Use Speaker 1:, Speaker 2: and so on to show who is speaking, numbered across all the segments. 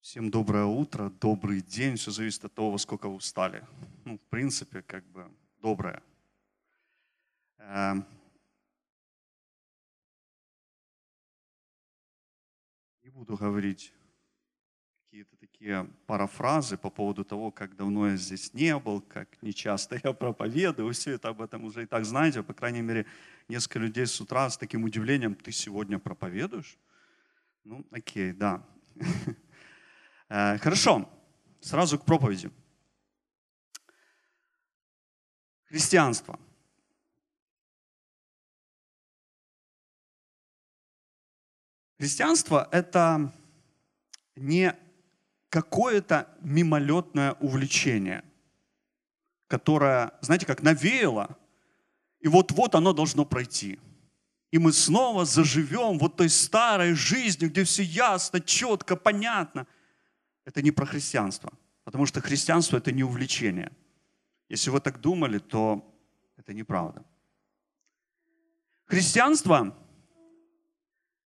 Speaker 1: Всем доброе утро, добрый день. Все зависит от того, во сколько вы устали. Ну, в принципе, как бы доброе. Эм. Не буду говорить какие-то такие парафразы по поводу того, как давно я здесь не был, как нечасто я проповедую. Все это об этом уже и так знаете. По крайней мере, несколько людей с утра с таким удивлением, ты сегодня проповедуешь? Ну, окей, да. Э, хорошо, сразу к проповеди. Христианство. Христианство – это не какое-то мимолетное увлечение, которое, знаете, как навеяло, и вот-вот оно должно пройти. И мы снова заживем вот той старой жизнью, где все ясно, четко, понятно – это не про христианство, потому что христианство – это не увлечение. Если вы так думали, то это неправда. Христианство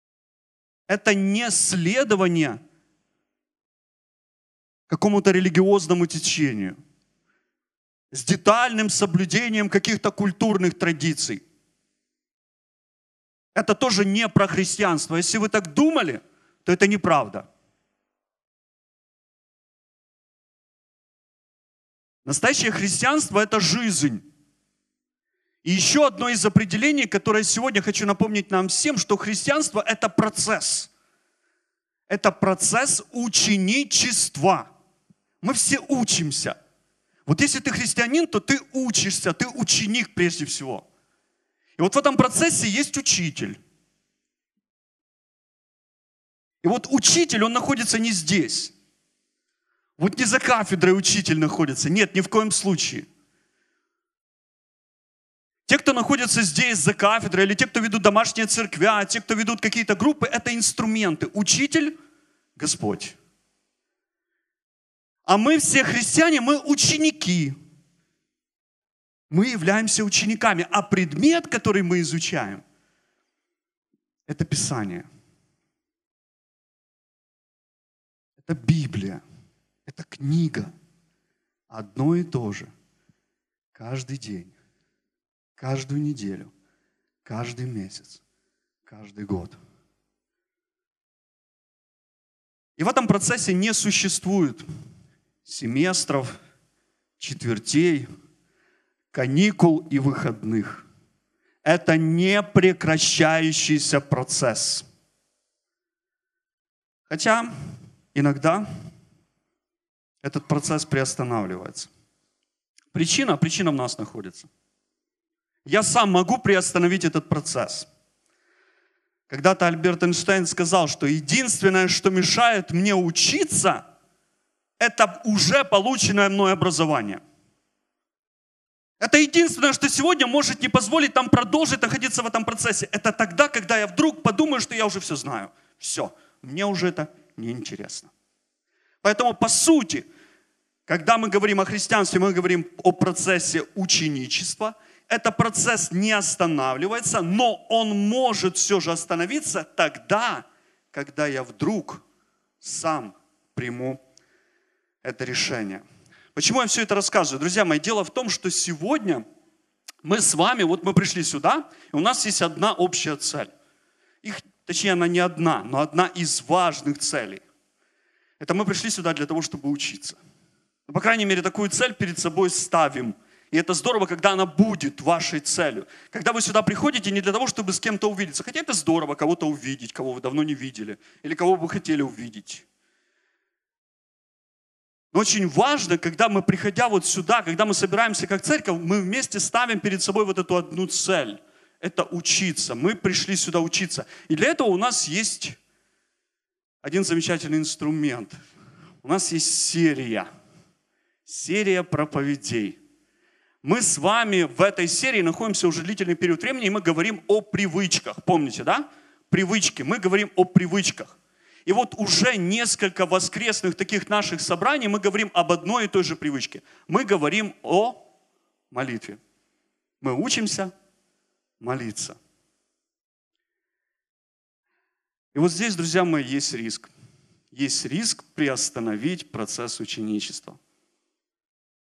Speaker 1: – это не следование какому-то религиозному течению с детальным соблюдением каких-то культурных традиций. Это тоже не про христианство. Если вы так думали, то это неправда. Настоящее христианство – это жизнь. И еще одно из определений, которое сегодня хочу напомнить нам всем, что христианство – это процесс. Это процесс ученичества. Мы все учимся. Вот если ты христианин, то ты учишься, ты ученик прежде всего. И вот в этом процессе есть учитель. И вот учитель, он находится не здесь. Вот не за кафедрой учитель находится. Нет, ни в коем случае. Те, кто находится здесь за кафедрой, или те, кто ведут домашние церквя, те, кто ведут какие-то группы, это инструменты. Учитель – Господь. А мы все христиане, мы ученики. Мы являемся учениками. А предмет, который мы изучаем, это Писание. Это Библия. Это книга. Одно и то же. Каждый день, каждую неделю, каждый месяц, каждый год. И в этом процессе не существует семестров, четвертей, каникул и выходных. Это не прекращающийся процесс. Хотя иногда этот процесс приостанавливается. Причина, причина в нас находится. Я сам могу приостановить этот процесс. Когда-то Альберт Эйнштейн сказал, что единственное, что мешает мне учиться, это уже полученное мной образование. Это единственное, что сегодня может не позволить нам продолжить находиться в этом процессе. Это тогда, когда я вдруг подумаю, что я уже все знаю. Все, мне уже это неинтересно. Поэтому, по сути, когда мы говорим о христианстве, мы говорим о процессе ученичества. Это процесс не останавливается, но он может все же остановиться тогда, когда я вдруг сам приму это решение. Почему я все это рассказываю? Друзья мои, дело в том, что сегодня мы с вами, вот мы пришли сюда, и у нас есть одна общая цель. Их, точнее, она не одна, но одна из важных целей – это мы пришли сюда для того, чтобы учиться. Ну, по крайней мере, такую цель перед собой ставим. И это здорово, когда она будет вашей целью. Когда вы сюда приходите не для того, чтобы с кем-то увидеться. Хотя это здорово, кого-то увидеть, кого вы давно не видели. Или кого вы хотели увидеть. Но очень важно, когда мы, приходя вот сюда, когда мы собираемся как церковь, мы вместе ставим перед собой вот эту одну цель. Это учиться. Мы пришли сюда учиться. И для этого у нас есть один замечательный инструмент. У нас есть серия. Серия проповедей. Мы с вами в этой серии находимся уже длительный период времени, и мы говорим о привычках. Помните, да? Привычки. Мы говорим о привычках. И вот уже несколько воскресных таких наших собраний мы говорим об одной и той же привычке. Мы говорим о молитве. Мы учимся молиться. И вот здесь, друзья мои, есть риск. есть риск приостановить процесс ученичества.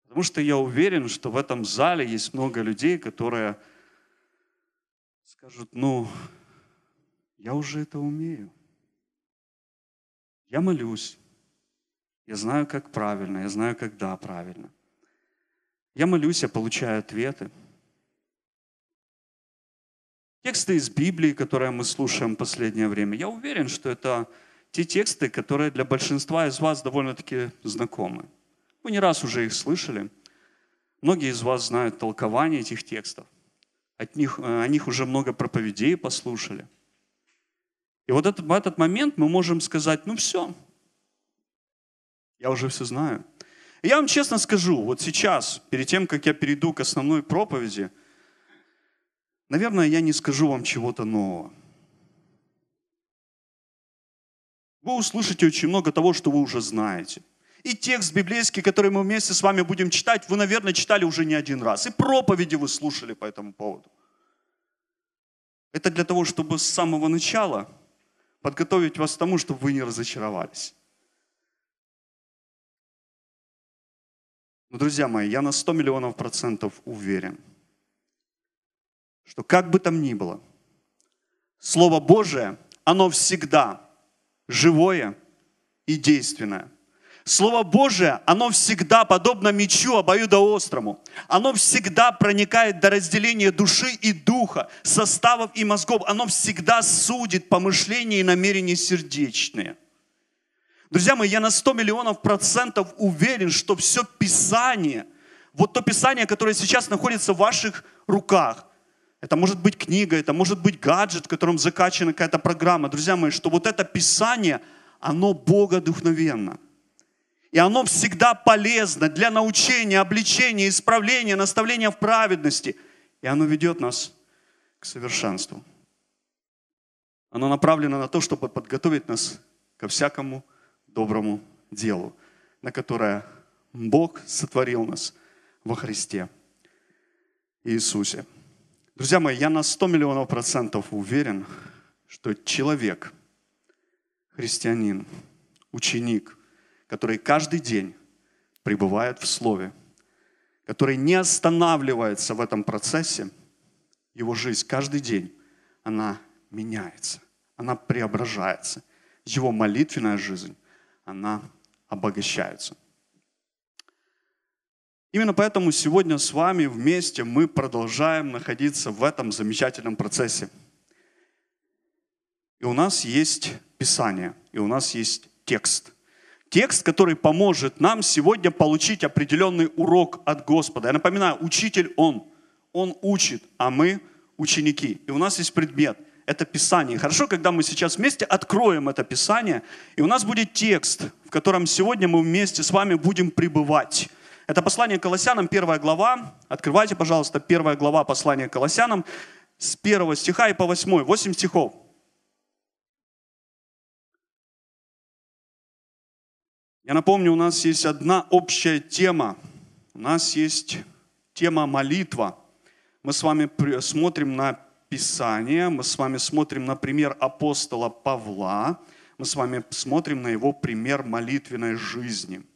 Speaker 1: Потому что я уверен, что в этом зале есть много людей, которые скажут, ну, я уже это умею. Я молюсь. Я знаю, как правильно, я знаю, когда правильно. Я молюсь, я получаю ответы. Тексты из Библии, которые мы слушаем в последнее время, я уверен, что это те тексты, которые для большинства из вас довольно-таки знакомы. Вы не раз уже их слышали. Многие из вас знают толкование этих текстов. От них, э, о них уже много проповедей послушали. И вот этот, в этот момент мы можем сказать, ну все, я уже все знаю. И я вам честно скажу, вот сейчас, перед тем, как я перейду к основной проповеди – Наверное, я не скажу вам чего-то нового. Вы услышите очень много того, что вы уже знаете. И текст библейский, который мы вместе с вами будем читать, вы, наверное, читали уже не один раз. И проповеди вы слушали по этому поводу. Это для того, чтобы с самого начала подготовить вас к тому, чтобы вы не разочаровались. Но, друзья мои, я на 100 миллионов процентов уверен – что как бы там ни было, Слово Божие, оно всегда живое и действенное. Слово Божие, оно всегда подобно мечу обоюдоострому. Оно всегда проникает до разделения души и духа, составов и мозгов. Оно всегда судит помышления и намерения сердечные. Друзья мои, я на 100 миллионов процентов уверен, что все Писание, вот то Писание, которое сейчас находится в ваших руках – это может быть книга, это может быть гаджет, в котором закачана какая-то программа. Друзья мои, что вот это Писание, оно богодухновенно. И оно всегда полезно для научения, обличения, исправления, наставления в праведности. И оно ведет нас к совершенству. Оно направлено на то, чтобы подготовить нас ко всякому доброму делу, на которое Бог сотворил нас во Христе Иисусе. Друзья мои, я на 100 миллионов процентов уверен, что человек, христианин, ученик, который каждый день пребывает в Слове, который не останавливается в этом процессе, его жизнь каждый день, она меняется, она преображается. Его молитвенная жизнь, она обогащается. Именно поэтому сегодня с вами вместе мы продолжаем находиться в этом замечательном процессе. И у нас есть Писание, и у нас есть текст. Текст, который поможет нам сегодня получить определенный урок от Господа. Я напоминаю, учитель Он. Он учит, а мы ученики. И у нас есть предмет – это Писание. Хорошо, когда мы сейчас вместе откроем это Писание, и у нас будет текст, в котором сегодня мы вместе с вами будем пребывать. Это послание Колоссянам, первая глава. Открывайте, пожалуйста, первая глава послания Колоссянам с первого стиха и по восьмой. Восемь стихов. Я напомню, у нас есть одна общая тема. У нас есть тема молитва. Мы с вами смотрим на Писание, мы с вами смотрим на пример апостола Павла, мы с вами смотрим на его пример молитвенной жизни –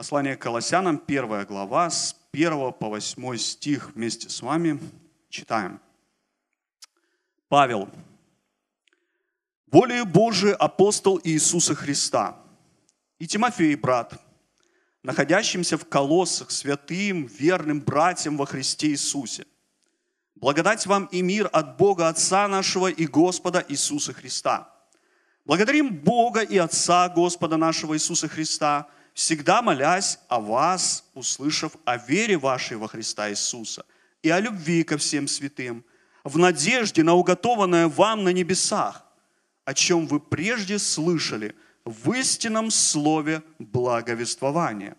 Speaker 1: Послание к Колоссянам, первая глава, с 1 по 8 стих вместе с вами читаем. Павел, волею Божией апостол Иисуса Христа, и Тимофей, брат, находящимся в колоссах, святым, верным братьям во Христе Иисусе. Благодать вам и мир от Бога Отца нашего и Господа Иисуса Христа. Благодарим Бога и Отца Господа нашего Иисуса Христа – всегда молясь о вас, услышав о вере вашей во Христа Иисуса и о любви ко всем святым, в надежде на уготованное вам на небесах, о чем вы прежде слышали в истинном слове благовествования,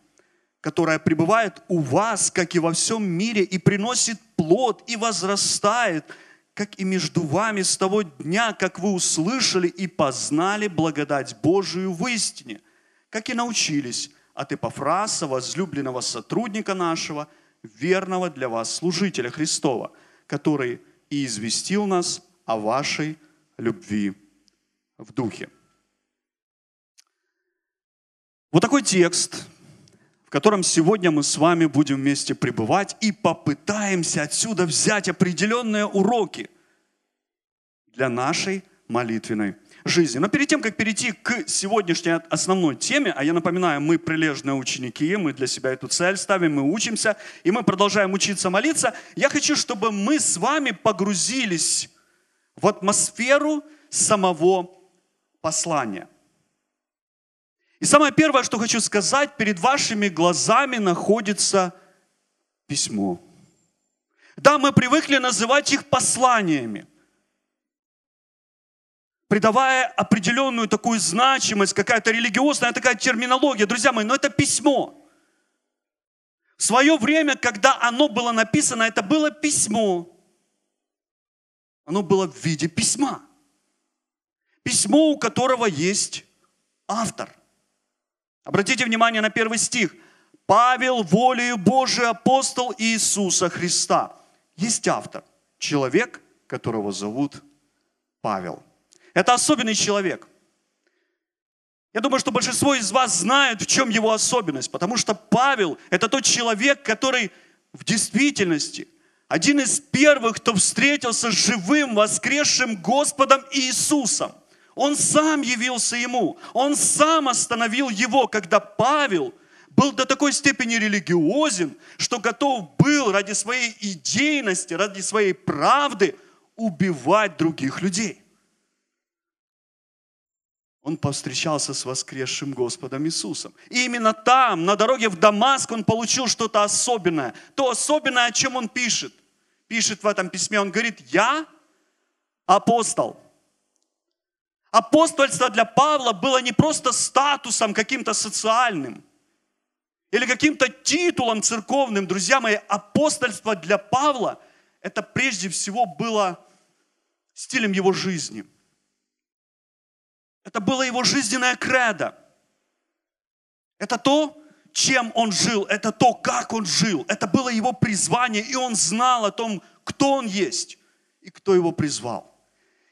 Speaker 1: которое пребывает у вас, как и во всем мире, и приносит плод, и возрастает, как и между вами с того дня, как вы услышали и познали благодать Божию в истине – как и научились от Эпофраса, возлюбленного сотрудника нашего, верного для вас служителя Христова, который и известил нас о вашей любви в духе. Вот такой текст, в котором сегодня мы с вами будем вместе пребывать и попытаемся отсюда взять определенные уроки для нашей молитвенной жизни. Но перед тем, как перейти к сегодняшней основной теме, а я напоминаю, мы прилежные ученики, мы для себя эту цель ставим, мы учимся, и мы продолжаем учиться молиться, я хочу, чтобы мы с вами погрузились в атмосферу самого послания. И самое первое, что хочу сказать, перед вашими глазами находится письмо. Да, мы привыкли называть их посланиями придавая определенную такую значимость, какая-то религиозная такая терминология. Друзья мои, но это письмо. В свое время, когда оно было написано, это было письмо. Оно было в виде письма. Письмо, у которого есть автор. Обратите внимание на первый стих. Павел, волею Божией, апостол Иисуса Христа. Есть автор. Человек, которого зовут Павел. Это особенный человек. Я думаю, что большинство из вас знают, в чем его особенность, потому что Павел – это тот человек, который в действительности один из первых, кто встретился с живым, воскресшим Господом Иисусом. Он сам явился ему, он сам остановил его, когда Павел был до такой степени религиозен, что готов был ради своей идейности, ради своей правды убивать других людей он повстречался с воскресшим Господом Иисусом. И именно там, на дороге в Дамаск, он получил что-то особенное. То особенное, о чем он пишет. Пишет в этом письме, он говорит, я апостол. Апостольство для Павла было не просто статусом каким-то социальным или каким-то титулом церковным. Друзья мои, апостольство для Павла это прежде всего было стилем его жизни – это было его жизненное кредо. Это то, чем он жил, это то, как он жил. Это было его призвание, и он знал о том, кто он есть и кто его призвал.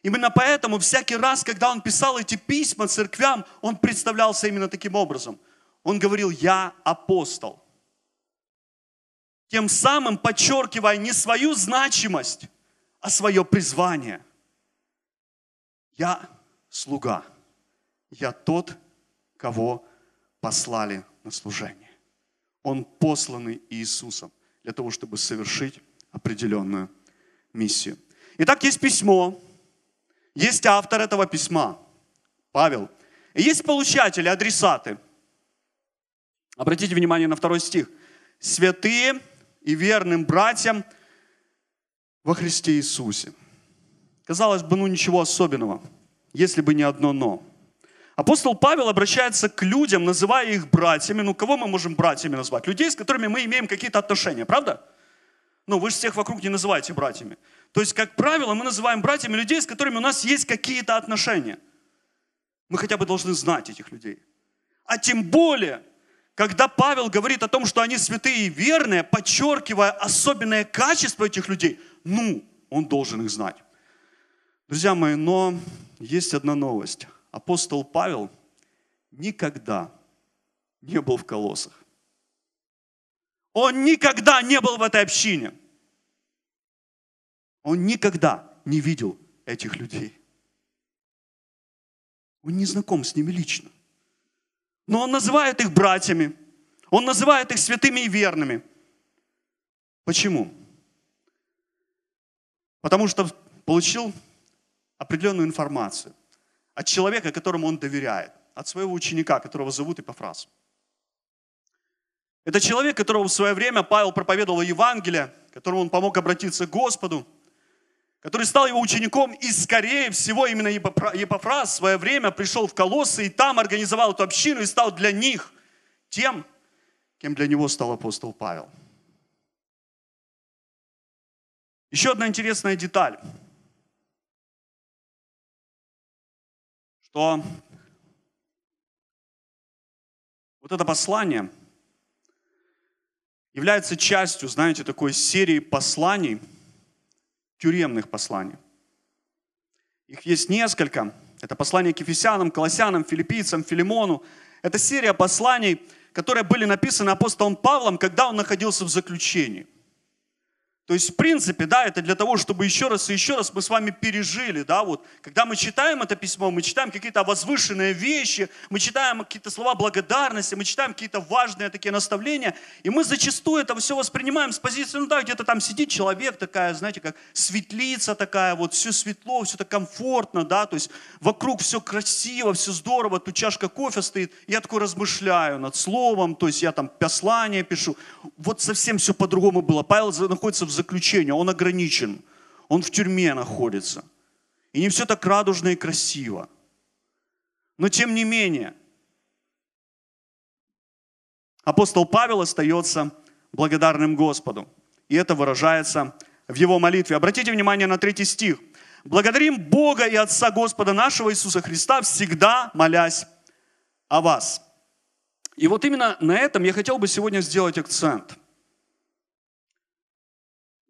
Speaker 1: Именно поэтому всякий раз, когда он писал эти письма церквям, он представлялся именно таким образом. Он говорил, я апостол. Тем самым подчеркивая не свою значимость, а свое призвание. Я слуга я тот, кого послали на служение. Он посланный Иисусом для того, чтобы совершить определенную миссию. Итак, есть письмо, есть автор этого письма, Павел, и есть получатели, адресаты. Обратите внимание на второй стих. Святые и верным братьям во Христе Иисусе. Казалось бы, ну ничего особенного, если бы не одно «но». Апостол Павел обращается к людям, называя их братьями. Ну, кого мы можем братьями назвать? Людей, с которыми мы имеем какие-то отношения, правда? Ну, вы же всех вокруг не называете братьями. То есть, как правило, мы называем братьями людей, с которыми у нас есть какие-то отношения. Мы хотя бы должны знать этих людей. А тем более, когда Павел говорит о том, что они святые и верные, подчеркивая особенное качество этих людей, ну, он должен их знать. Друзья мои, но есть одна новость апостол Павел никогда не был в колоссах. Он никогда не был в этой общине. Он никогда не видел этих людей. Он не знаком с ними лично. Но он называет их братьями. Он называет их святыми и верными. Почему? Потому что получил определенную информацию от человека, которому он доверяет, от своего ученика, которого зовут Ипофраз. Это человек, которого в свое время Павел проповедовал Евангелие, которому он помог обратиться к Господу, который стал его учеником, и, скорее всего, именно Епофраз в свое время пришел в Колоссы и там организовал эту общину и стал для них тем, кем для него стал апостол Павел. Еще одна интересная деталь. Что вот это послание является частью, знаете, такой серии посланий, тюремных посланий. Их есть несколько. Это послание к Ефесянам, Колоссянам, Филиппийцам, Филимону. Это серия посланий, которые были написаны апостолом Павлом, когда он находился в заключении. То есть, в принципе, да, это для того, чтобы еще раз и еще раз мы с вами пережили, да, вот, когда мы читаем это письмо, мы читаем какие-то возвышенные вещи, мы читаем какие-то слова благодарности, мы читаем какие-то важные такие наставления, и мы зачастую это все воспринимаем с позиции, ну да, где-то там сидит человек такая, знаете, как светлица такая, вот все светло, все так комфортно, да, то есть вокруг все красиво, все здорово, тут чашка кофе стоит, я такой размышляю над словом, то есть я там послание пишу, вот совсем все по-другому было. Павел находится в заключении, он ограничен, он в тюрьме находится. И не все так радужно и красиво. Но тем не менее, апостол Павел остается благодарным Господу. И это выражается в его молитве. Обратите внимание на третий стих. «Благодарим Бога и Отца Господа нашего Иисуса Христа, всегда молясь о вас». И вот именно на этом я хотел бы сегодня сделать акцент –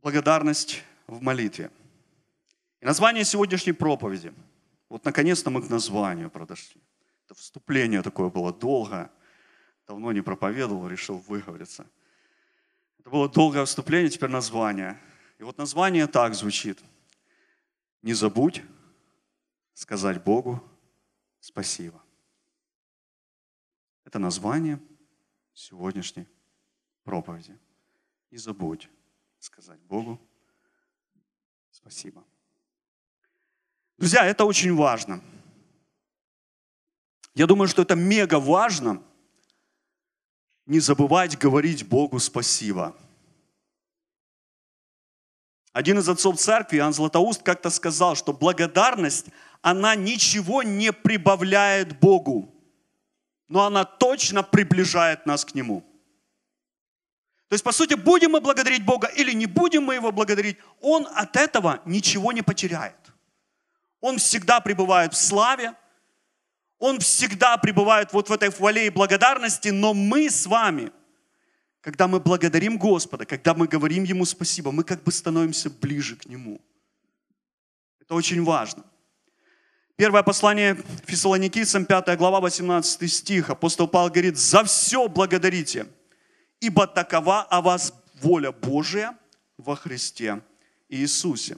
Speaker 1: благодарность в молитве. И название сегодняшней проповеди. Вот наконец-то мы к названию подошли. Это вступление такое было долгое. Давно не проповедовал, решил выговориться. Это было долгое вступление, теперь название. И вот название так звучит. Не забудь сказать Богу спасибо. Это название сегодняшней проповеди. Не забудь сказать Богу спасибо. Друзья, это очень важно. Я думаю, что это мега важно не забывать говорить Богу спасибо. Один из отцов церкви, Иоанн Златоуст, как-то сказал, что благодарность, она ничего не прибавляет Богу, но она точно приближает нас к Нему. То есть, по сути, будем мы благодарить Бога или не будем мы Его благодарить, Он от этого ничего не потеряет. Он всегда пребывает в славе, Он всегда пребывает вот в этой хвале и благодарности, но мы с вами, когда мы благодарим Господа, когда мы говорим Ему спасибо, мы как бы становимся ближе к Нему. Это очень важно. Первое послание Фессалоникийцам, 5 глава, 18 стих. Апостол Павел говорит, «За все благодарите, ибо такова о вас воля Божия во Христе Иисусе.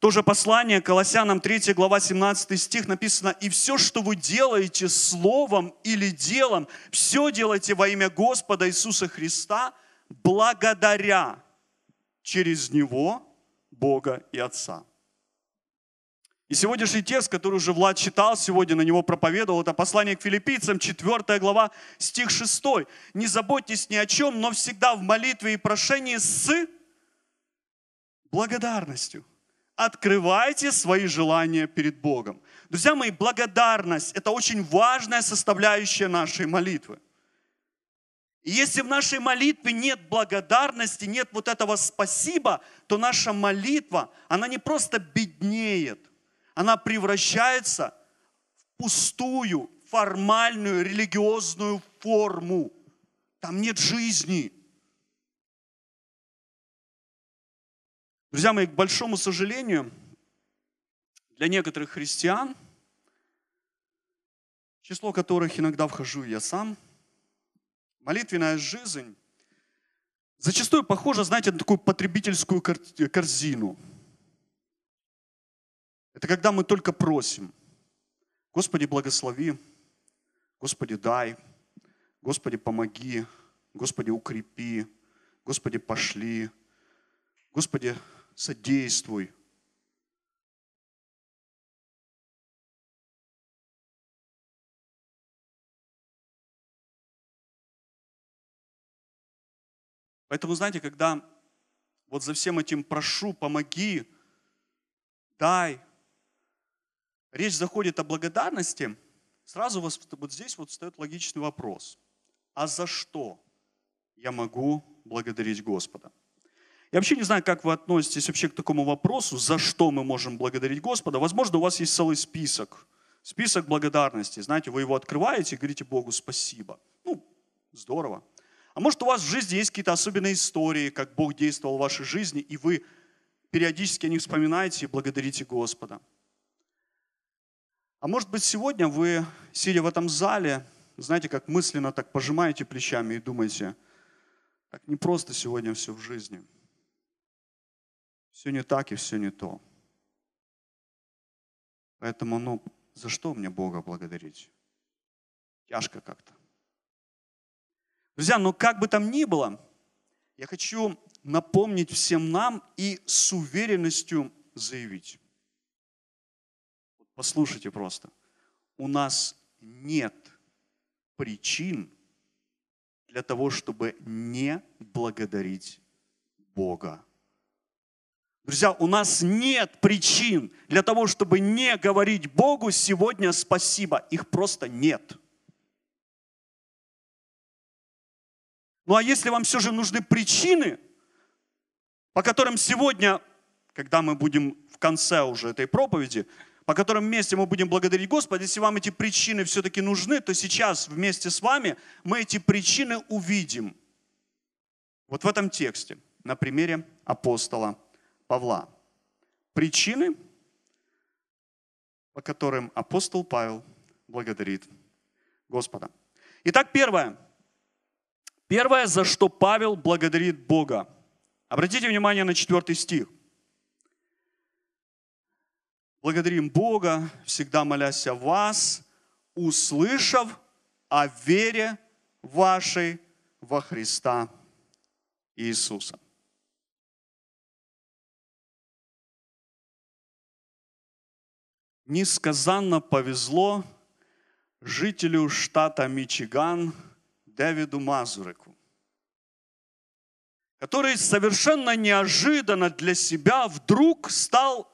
Speaker 1: То же послание Колоссянам 3 глава 17 стих написано, «И все, что вы делаете словом или делом, все делайте во имя Господа Иисуса Христа, благодаря через Него Бога и Отца». И сегодняшний текст, который уже Влад читал, сегодня на него проповедовал, это послание к филиппийцам, 4 глава, стих 6. «Не заботьтесь ни о чем, но всегда в молитве и прошении с благодарностью. Открывайте свои желания перед Богом». Друзья мои, благодарность – это очень важная составляющая нашей молитвы. И если в нашей молитве нет благодарности, нет вот этого спасибо, то наша молитва, она не просто беднеет, она превращается в пустую, формальную, религиозную форму. Там нет жизни. Друзья мои, к большому сожалению, для некоторых христиан, число которых иногда вхожу я сам, молитвенная жизнь зачастую похожа, знаете, на такую потребительскую корзину – это когда мы только просим, Господи, благослови, Господи, дай, Господи, помоги, Господи, укрепи, Господи, пошли, Господи, содействуй. Поэтому, знаете, когда вот за всем этим прошу, помоги, дай, речь заходит о благодарности, сразу вот здесь вот встает логичный вопрос. А за что я могу благодарить Господа? Я вообще не знаю, как вы относитесь вообще к такому вопросу, за что мы можем благодарить Господа. Возможно, у вас есть целый список, список благодарности. Знаете, вы его открываете и говорите Богу спасибо. Ну, здорово. А может, у вас в жизни есть какие-то особенные истории, как Бог действовал в вашей жизни, и вы периодически о них вспоминаете и благодарите Господа. А может быть, сегодня вы, сидя в этом зале, знаете, как мысленно так пожимаете плечами и думаете, так не просто сегодня все в жизни. Все не так и все не то. Поэтому, ну, за что мне Бога благодарить? Тяжко как-то. Друзья, но как бы там ни было, я хочу напомнить всем нам и с уверенностью заявить. Послушайте просто. У нас нет причин для того, чтобы не благодарить Бога. Друзья, у нас нет причин для того, чтобы не говорить Богу сегодня спасибо. Их просто нет. Ну а если вам все же нужны причины, по которым сегодня, когда мы будем в конце уже этой проповеди, по которым вместе мы будем благодарить Господа, если вам эти причины все-таки нужны, то сейчас вместе с вами мы эти причины увидим. Вот в этом тексте, на примере апостола Павла. Причины, по которым апостол Павел благодарит Господа. Итак, первое. Первое, за что Павел благодарит Бога. Обратите внимание на четвертый стих. Благодарим Бога, всегда молясь о вас, услышав о вере вашей во Христа Иисуса. несказанно повезло жителю штата Мичиган Дэвиду Мазуреку, который совершенно неожиданно для себя вдруг стал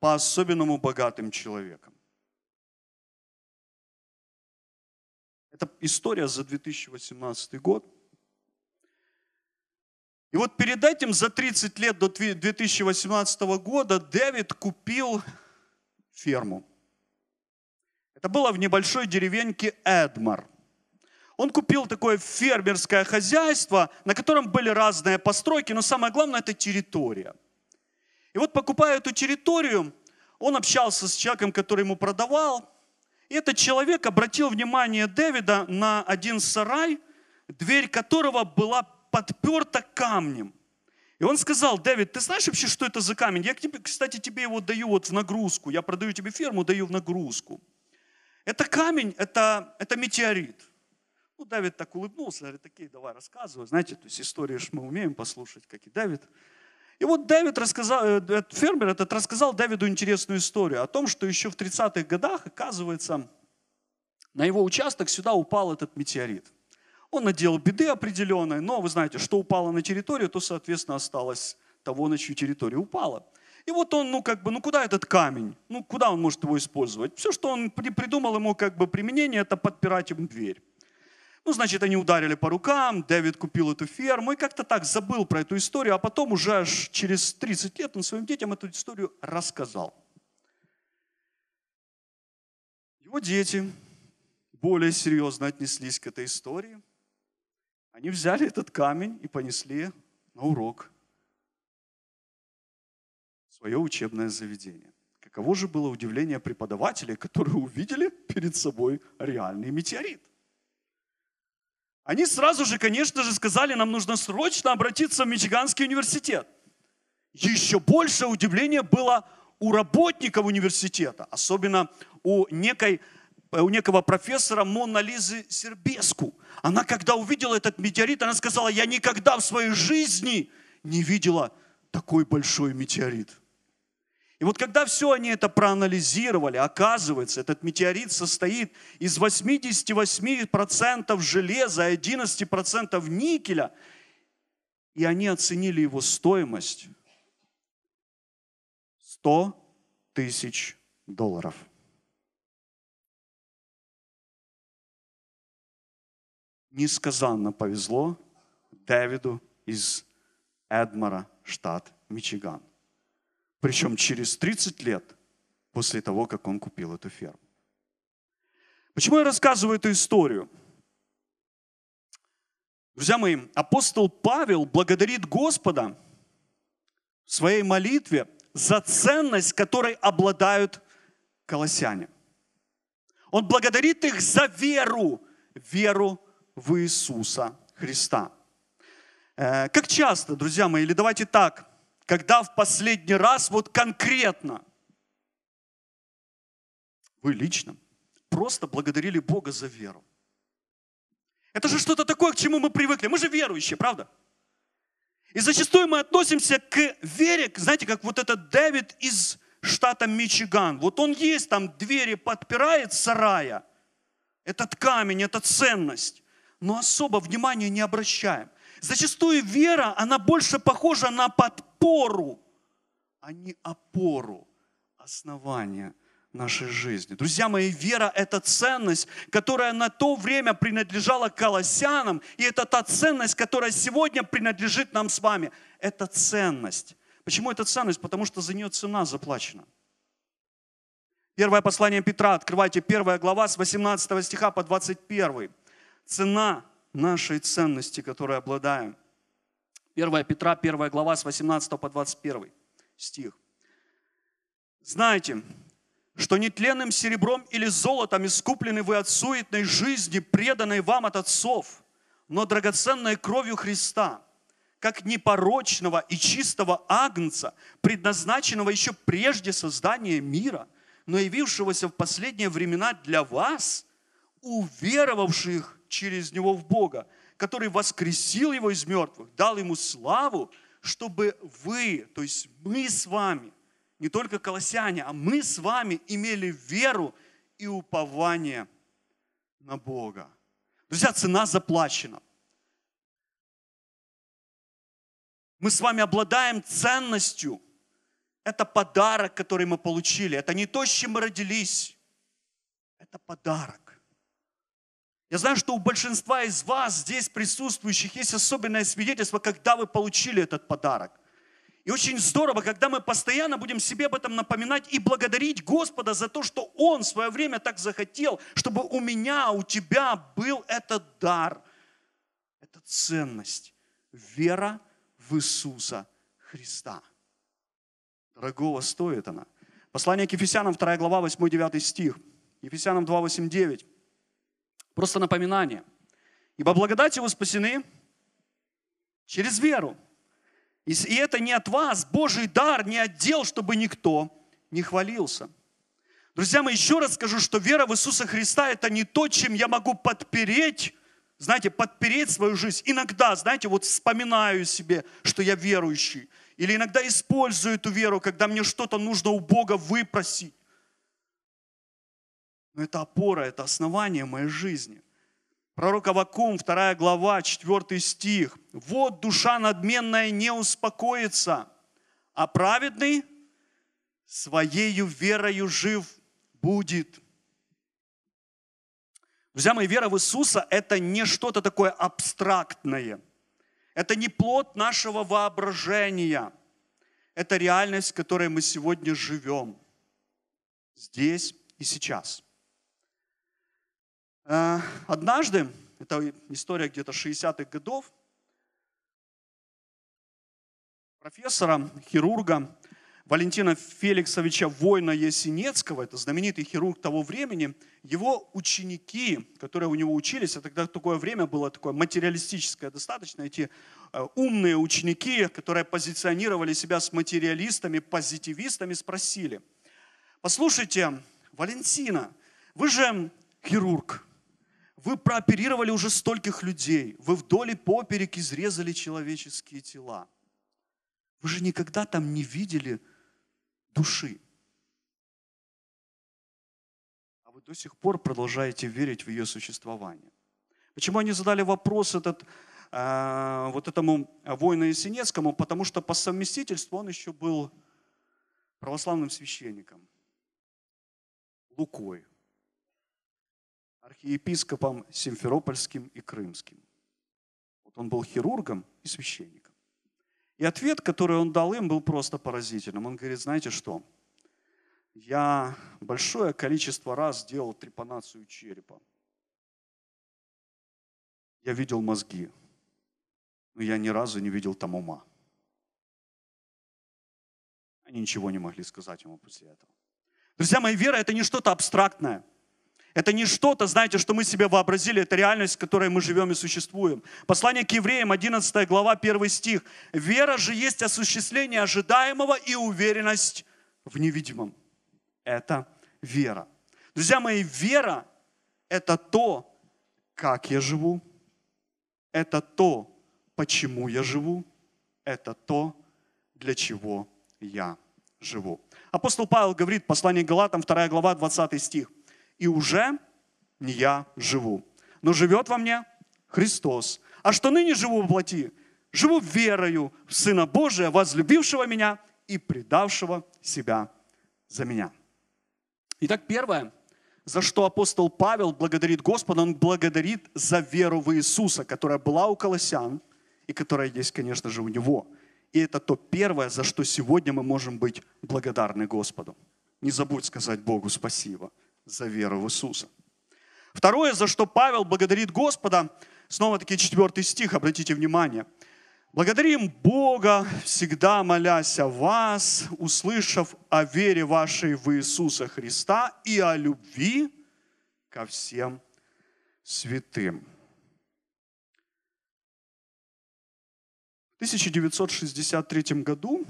Speaker 1: по-особенному богатым человеком. Это история за 2018 год. И вот перед этим, за 30 лет до 2018 года, Дэвид купил ферму. Это было в небольшой деревеньке Эдмар. Он купил такое фермерское хозяйство, на котором были разные постройки, но самое главное – это территория. И вот покупая эту территорию, он общался с человеком, который ему продавал, и этот человек обратил внимание Дэвида на один сарай, дверь которого была подперта камнем. И он сказал, Дэвид, ты знаешь вообще, что это за камень? Я, кстати, тебе его даю вот в нагрузку. Я продаю тебе ферму, даю в нагрузку. Это камень, это, это метеорит. Ну, Давид так улыбнулся, говорит, такие, давай рассказывай. Знаете, то есть истории мы умеем послушать, как и Давид. И вот Давид рассказал, э, этот фермер этот рассказал Давиду интересную историю о том, что еще в 30-х годах, оказывается, на его участок сюда упал этот метеорит. Он наделал беды определенной, но вы знаете, что упало на территорию, то, соответственно, осталось того, на чью территорию упало. И вот он, ну как бы, ну куда этот камень? Ну куда он может его использовать? Все, что он придумал ему как бы применение, это подпирать им дверь. Ну, значит, они ударили по рукам, Дэвид купил эту ферму и как-то так забыл про эту историю, а потом уже аж через 30 лет он своим детям эту историю рассказал. Его дети более серьезно отнеслись к этой истории. Они взяли этот камень и понесли на урок свое учебное заведение. Каково же было удивление преподавателей, которые увидели перед собой реальный метеорит. Они сразу же, конечно же, сказали, нам нужно срочно обратиться в Мичиганский университет. Еще больше удивления было у работников университета, особенно у некой Э, у некого профессора Мона Лизы Сербеску. Она, когда увидела этот метеорит, она сказала, я никогда в своей жизни не видела такой большой метеорит. И вот когда все они это проанализировали, оказывается, этот метеорит состоит из 88% железа, 11% никеля, и они оценили его стоимость 100 тысяч долларов. несказанно повезло Дэвиду из Эдмара, штат Мичиган. Причем через 30 лет после того, как он купил эту ферму. Почему я рассказываю эту историю? Друзья мои, апостол Павел благодарит Господа в своей молитве за ценность, которой обладают колоссяне. Он благодарит их за веру, веру в Иисуса Христа. Э, как часто, друзья мои, или давайте так, когда в последний раз вот конкретно вы лично просто благодарили Бога за веру? Это же что-то такое, к чему мы привыкли. Мы же верующие, правда? И зачастую мы относимся к вере, знаете, как вот этот Дэвид из штата Мичиган. Вот он есть, там двери подпирает сарая. Этот камень, это ценность. Но особо внимания не обращаем. Зачастую вера, она больше похожа на подпору, а не опору, основание нашей жизни. Друзья мои, вера – это ценность, которая на то время принадлежала колоссянам, и это та ценность, которая сегодня принадлежит нам с вами. Это ценность. Почему это ценность? Потому что за нее цена заплачена. Первое послание Петра, открывайте, первая глава с 18 стиха по 21. Цена нашей ценности, которой обладаем. 1 Петра, 1 глава с 18 по 21 стих. Знаете, что нетленным серебром или золотом искуплены вы от суетной жизни, преданной вам от отцов, но драгоценной кровью Христа, как непорочного и чистого агнца, предназначенного еще прежде создания мира, но явившегося в последние времена для вас, уверовавших через Него в Бога, который воскресил Его из мертвых, дал Ему славу, чтобы вы, то есть мы с вами, не только колоссяне, а мы с вами имели веру и упование на Бога. Друзья, цена заплачена. Мы с вами обладаем ценностью. Это подарок, который мы получили. Это не то, с чем мы родились. Это подарок. Я знаю, что у большинства из вас здесь присутствующих есть особенное свидетельство, когда вы получили этот подарок. И очень здорово, когда мы постоянно будем себе об этом напоминать и благодарить Господа за то, что Он в свое время так захотел, чтобы у меня, у тебя был этот дар, эта ценность, вера в Иисуса Христа. Дорогого стоит она. Послание к Ефесянам, 2 глава, 8-9 стих. Ефесянам 2, 8, 9. Просто напоминание. Ибо благодатью вы спасены через веру. И это не от вас, Божий дар, не отдел, чтобы никто не хвалился. Друзья мои, еще раз скажу, что вера в Иисуса Христа – это не то, чем я могу подпереть, знаете, подпереть свою жизнь. Иногда, знаете, вот вспоминаю себе, что я верующий. Или иногда использую эту веру, когда мне что-то нужно у Бога выпросить. Но это опора, это основание моей жизни. Пророк Авакум, 2 глава, 4 стих. «Вот душа надменная не успокоится, а праведный своею верою жив будет». Друзья мои, вера в Иисуса – это не что-то такое абстрактное. Это не плод нашего воображения. Это реальность, в которой мы сегодня живем. Здесь и сейчас – однажды, это история где-то 60-х годов, профессора, хирурга Валентина Феликсовича Война Есенецкого, это знаменитый хирург того времени, его ученики, которые у него учились, а тогда такое время было такое материалистическое достаточно, эти э, умные ученики, которые позиционировали себя с материалистами, позитивистами, спросили, послушайте, Валентина, вы же хирург, вы прооперировали уже стольких людей. Вы вдоль и поперек изрезали человеческие тела. Вы же никогда там не видели души. А вы до сих пор продолжаете верить в ее существование. Почему они задали вопрос этот э, вот этому воину Есенецкому? Потому что по совместительству он еще был православным священником. Лукой архиепископом Симферопольским и Крымским. Вот он был хирургом и священником. И ответ, который он дал им, был просто поразительным. Он говорит, знаете что? Я большое количество раз делал трепанацию черепа. Я видел мозги, но я ни разу не видел там ума. Они ничего не могли сказать ему после этого. Друзья мои, вера – это не что-то абстрактное – Это не что-то, знаете, что мы себе вообразили, это реальность, в которой мы живем и существуем. Послание к евреям, 11 глава, 1 стих. «Вера же есть осуществление ожидаемого и уверенность в невидимом». Это вера. Друзья мои, вера – это то, как я живу, это то, почему я живу, это то, для чего я живу. Апостол Павел говорит, послание Галатам, 2 глава, 20 стих. «И уже не я живу, но живет во мне Христос. А что ныне живу в плоти, живу верою в Сына Божия, возлюбившего меня и предавшего себя за меня». Итак, первое, за что апостол Павел благодарит Господа, он благодарит за веру в Иисуса, которая была у колоссян и которая есть, конечно же, у него – и это то первое, за что сегодня мы можем быть благодарны Господу. Не забудь сказать Богу спасибо за веру в Иисуса. Второе, за что Павел благодарит Господа, снова-таки четвертый стих, обратите внимание. Благодарим Бога, всегда молясь о вас, услышав о вере вашей в Иисуса Христа и о любви ко всем святым. В 1963 году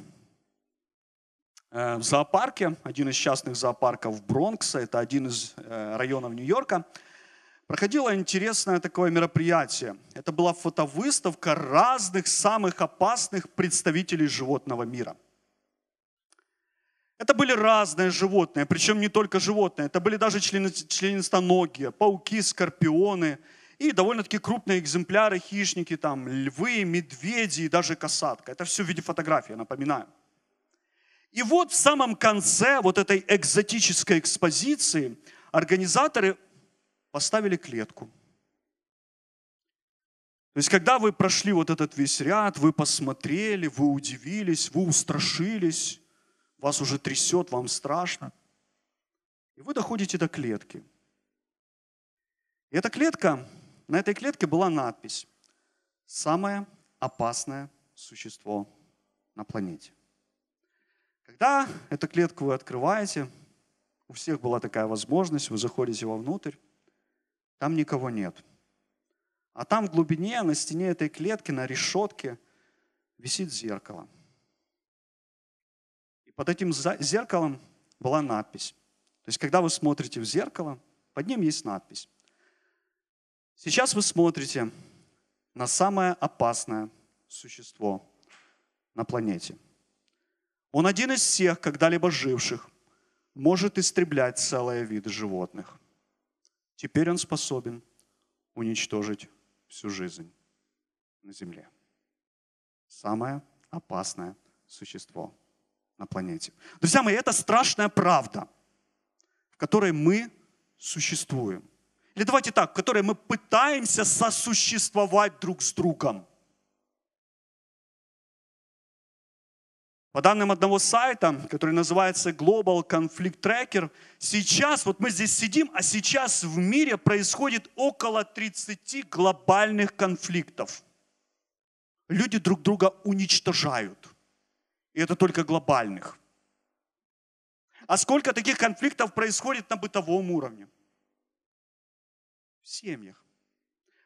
Speaker 1: в зоопарке, один из частных зоопарков Бронкса, это один из э, районов Нью-Йорка, проходило интересное такое мероприятие. Это была фотовыставка разных самых опасных представителей животного мира. Это были разные животные, причем не только животные, это были даже членистоногие, пауки, скорпионы – и довольно-таки крупные экземпляры, хищники, там, львы, медведи и даже касатка. Это все в виде фотографии, напоминаю. И вот в самом конце вот этой экзотической экспозиции организаторы поставили клетку. То есть, когда вы прошли вот этот весь ряд, вы посмотрели, вы удивились, вы устрашились, вас уже трясет, вам страшно. И вы доходите до клетки. И эта клетка на этой клетке была надпись «Самое опасное существо на планете». Когда эту клетку вы открываете, у всех была такая возможность, вы заходите вовнутрь, там никого нет. А там в глубине, на стене этой клетки, на решетке висит зеркало. И под этим зеркалом была надпись. То есть, когда вы смотрите в зеркало, под ним есть надпись. Сейчас вы смотрите на самое опасное существо на планете. Он один из всех, когда-либо живших, может истреблять целые виды животных. Теперь он способен уничтожить всю жизнь на Земле. Самое опасное существо на планете. Друзья мои, это страшная правда, в которой мы существуем – или давайте так, в которой мы пытаемся сосуществовать друг с другом. По данным одного сайта, который называется Global Conflict Tracker, сейчас, вот мы здесь сидим, а сейчас в мире происходит около 30 глобальных конфликтов. Люди друг друга уничтожают. И это только глобальных. А сколько таких конфликтов происходит на бытовом уровне? в семьях.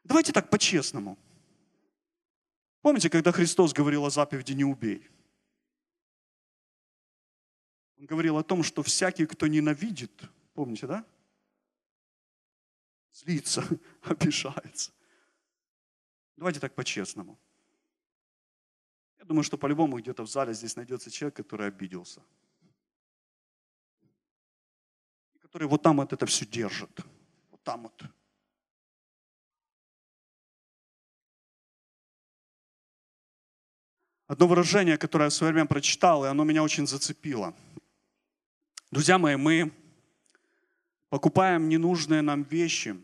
Speaker 1: Давайте так по-честному. Помните, когда Христос говорил о заповеди «не убей»? Он говорил о том, что всякий, кто ненавидит, помните, да? Злится, обижается. Давайте так по-честному. Я думаю, что по-любому где-то в зале здесь найдется человек, который обиделся. Который вот там вот это все держит. Вот там вот. одно выражение, которое я в свое время прочитал, и оно меня очень зацепило. Друзья мои, мы покупаем ненужные нам вещи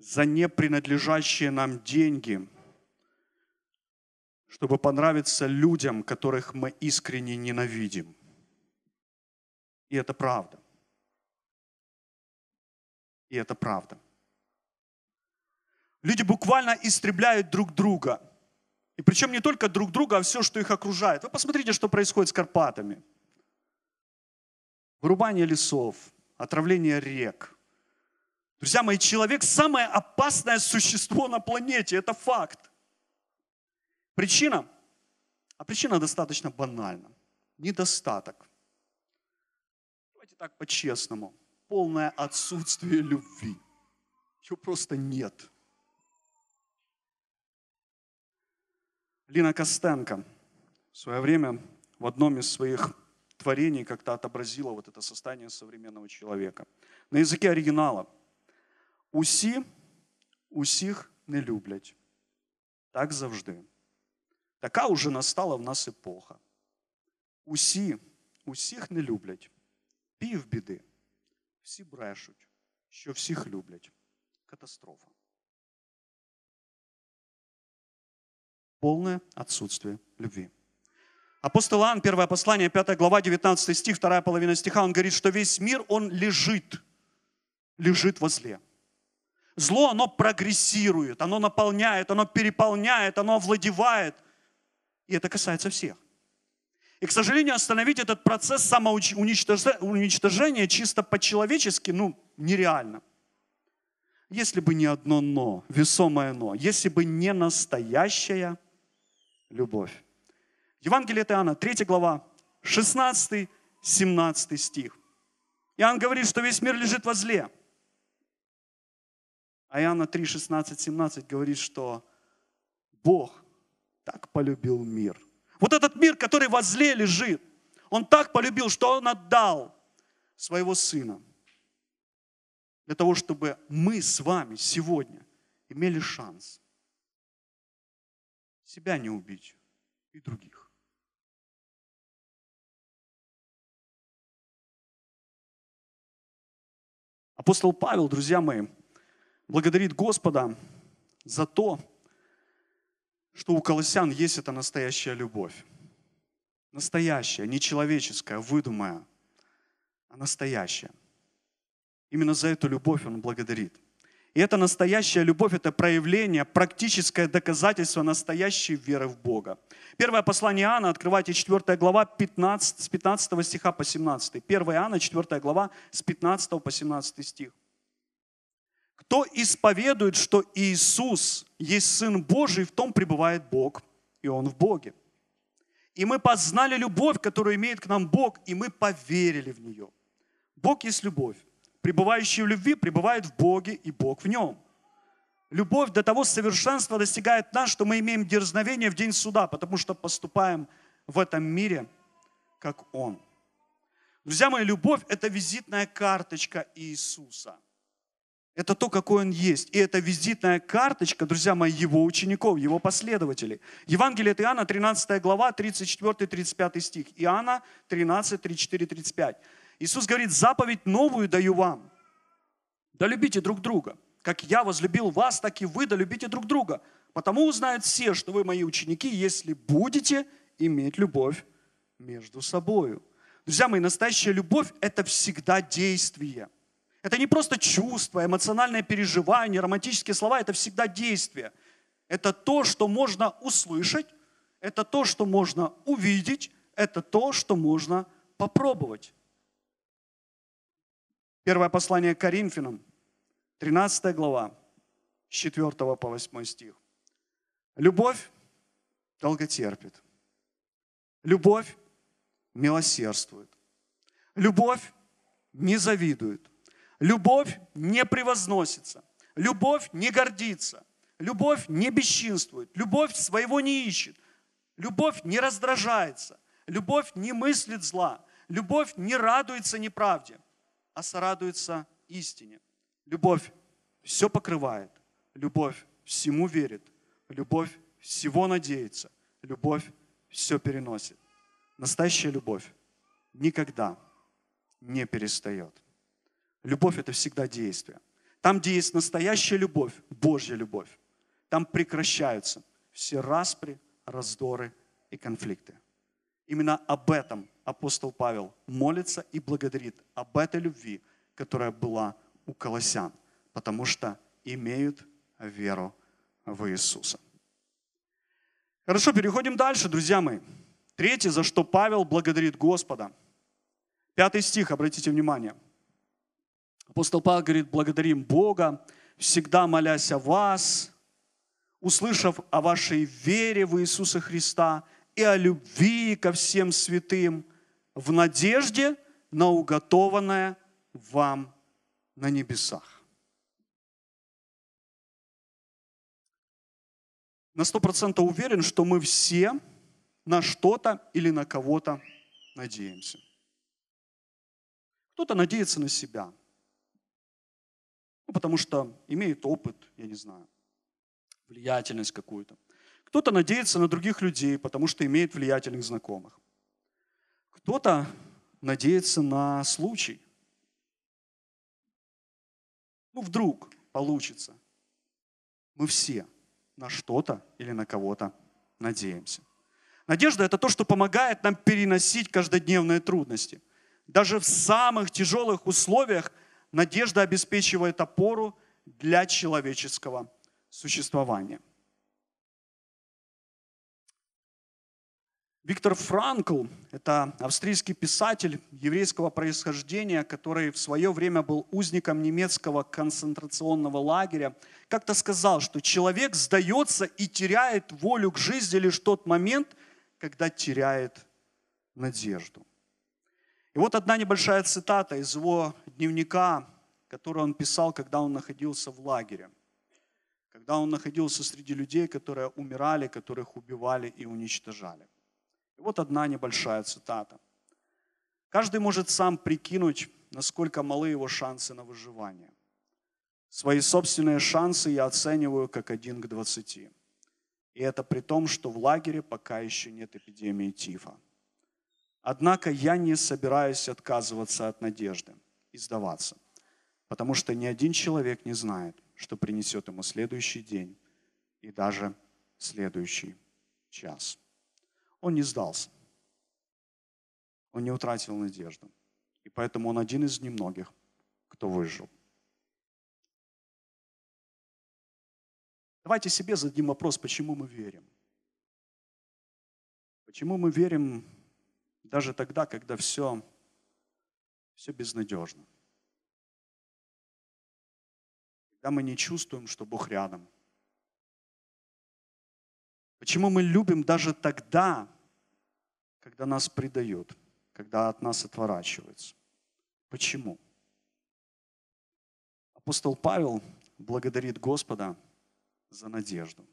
Speaker 1: за не принадлежащие нам деньги, чтобы понравиться людям, которых мы искренне ненавидим. И это правда. И это правда. Люди буквально истребляют друг друга – и причем не только друг друга, а все, что их окружает. Вы посмотрите, что происходит с Карпатами. Вырубание лесов, отравление рек, Друзья мои, человек самое опасное существо на планете, это факт. Причина? А причина достаточно банальна. Недостаток. Давайте так по-честному. Полное отсутствие любви. Ее просто нет. Лина Костенко в свое время в одном из своих творений как-то отобразила вот это состояние современного человека. На языке оригинала. Усі усіх не люблять. Так завжди. Така уже настала в нас епоха. Усі усіх не люблять. Пів біди. Всі брешуть, що всіх люблять. Катастрофа. Полное отсутствие любви. Апостол Иоанн, первое послание, 5 глава, 19 стих, вторая половина стиха, он говорит, что весь мир, он лежит, лежит возле. Зло, оно прогрессирует, оно наполняет, оно переполняет, оно овладевает. И это касается всех. И, к сожалению, остановить этот процесс самоуничтожения чисто по-человечески, ну, нереально. Если бы не одно «но», весомое «но», если бы не настоящая любовь. Евангелие от Иоанна, 3 глава, 16-17 стих. Иоанн говорит, что весь мир лежит во зле. А Иоанна 3, 16, 17 говорит, что Бог так полюбил мир. Вот этот мир, который во зле лежит, Он так полюбил, что Он отдал своего Сына. Для того, чтобы мы с вами сегодня имели шанс себя не убить и других. Апостол Павел, друзья мои, благодарит Господа за то, что у колоссян есть эта настоящая любовь. Настоящая, не человеческая, выдумая, а настоящая. Именно за эту любовь он благодарит. И эта настоящая любовь – это проявление, практическое доказательство настоящей веры в Бога. Первое послание Иоанна, открывайте 4 глава, 15, с 15 стиха по 17. 1 Иоанна, 4 глава, с 15 по 17 стих. Кто исповедует, что Иисус есть Сын Божий, в том пребывает Бог, и Он в Боге. И мы познали любовь, которую имеет к нам Бог, и мы поверили в нее. Бог есть любовь. Пребывающий в любви пребывает в Боге, и Бог в нем. Любовь до того совершенства достигает нас, что мы имеем дерзновение в день суда, потому что поступаем в этом мире, как Он. Друзья мои, любовь – это визитная карточка Иисуса. Это то, какой Он есть. И это визитная карточка, друзья мои, Его учеников, Его последователей. Евангелие от Иоанна, 13 глава, 34-35 стих. Иоанна 13, 34, 35. Иисус говорит, заповедь новую даю вам. Да любите друг друга – как я возлюбил вас, так и вы долюбите друг друга. Потому узнают все, что вы мои ученики, если будете иметь любовь между собой. Друзья мои, настоящая любовь – это всегда действие. Это не просто чувство, эмоциональное переживание, романтические слова, это всегда действие. Это то, что можно услышать, это то, что можно увидеть, это то, что можно попробовать. Первое послание к Коринфянам, 13 глава, с 4 по 8 стих. Любовь долготерпит. Любовь милосердствует. Любовь не завидует. Любовь не превозносится. Любовь не гордится. Любовь не бесчинствует. Любовь своего не ищет. Любовь не раздражается. Любовь не мыслит зла. Любовь не радуется неправде, а сорадуется истине. Любовь все покрывает. Любовь всему верит. Любовь всего надеется. Любовь все переносит. Настоящая любовь никогда не перестает. Любовь – это всегда действие. Там, где есть настоящая любовь, Божья любовь, там прекращаются все распри, раздоры и конфликты. Именно об этом апостол Павел молится и благодарит, об этой любви, которая была у колоссян, потому что имеют веру в Иисуса. Хорошо, переходим дальше, друзья мои. Третье, за что Павел благодарит Господа. Пятый стих, обратите внимание. Апостол Павел говорит, благодарим Бога, всегда молясь о вас, услышав о вашей вере в Иисуса Христа и о любви ко всем святым, в надежде на уготованное вам на небесах. На сто процентов уверен, что мы все на что-то или на кого-то надеемся. Кто-то надеется на себя, ну, потому что имеет опыт, я не знаю, влиятельность какую-то. Кто-то надеется на других людей, потому что имеет влиятельных знакомых. Кто-то надеется на случай. Ну, вдруг получится. Мы все на что-то или на кого-то надеемся. Надежда – это то, что помогает нам переносить каждодневные трудности. Даже в самых тяжелых условиях надежда обеспечивает опору для человеческого существования. Виктор Франкл – это австрийский писатель еврейского происхождения, который в свое время был узником немецкого концентрационного лагеря, как-то сказал, что человек сдается и теряет волю к жизни лишь тот момент, когда теряет надежду. И вот одна небольшая цитата из его дневника, которую он писал, когда он находился в лагере. Когда он находился среди людей, которые умирали, которых убивали и уничтожали. И вот одна небольшая цитата. Каждый может сам прикинуть, насколько малы его шансы на выживание. Свои собственные шансы я оцениваю как один к двадцати. И это при том, что в лагере пока еще нет эпидемии тифа. Однако я не собираюсь отказываться от надежды и сдаваться, потому что ни один человек не знает, что принесет ему следующий день и даже следующий час. Он не сдался. Он не утратил надежду. И поэтому он один из немногих, кто выжил. Давайте себе зададим вопрос, почему мы верим. Почему мы верим даже тогда, когда все, все безнадежно. Когда мы не чувствуем, что Бог рядом – Почему мы любим даже тогда, когда нас предают, когда от нас отворачиваются? Почему? Апостол Павел благодарит Господа за надежду.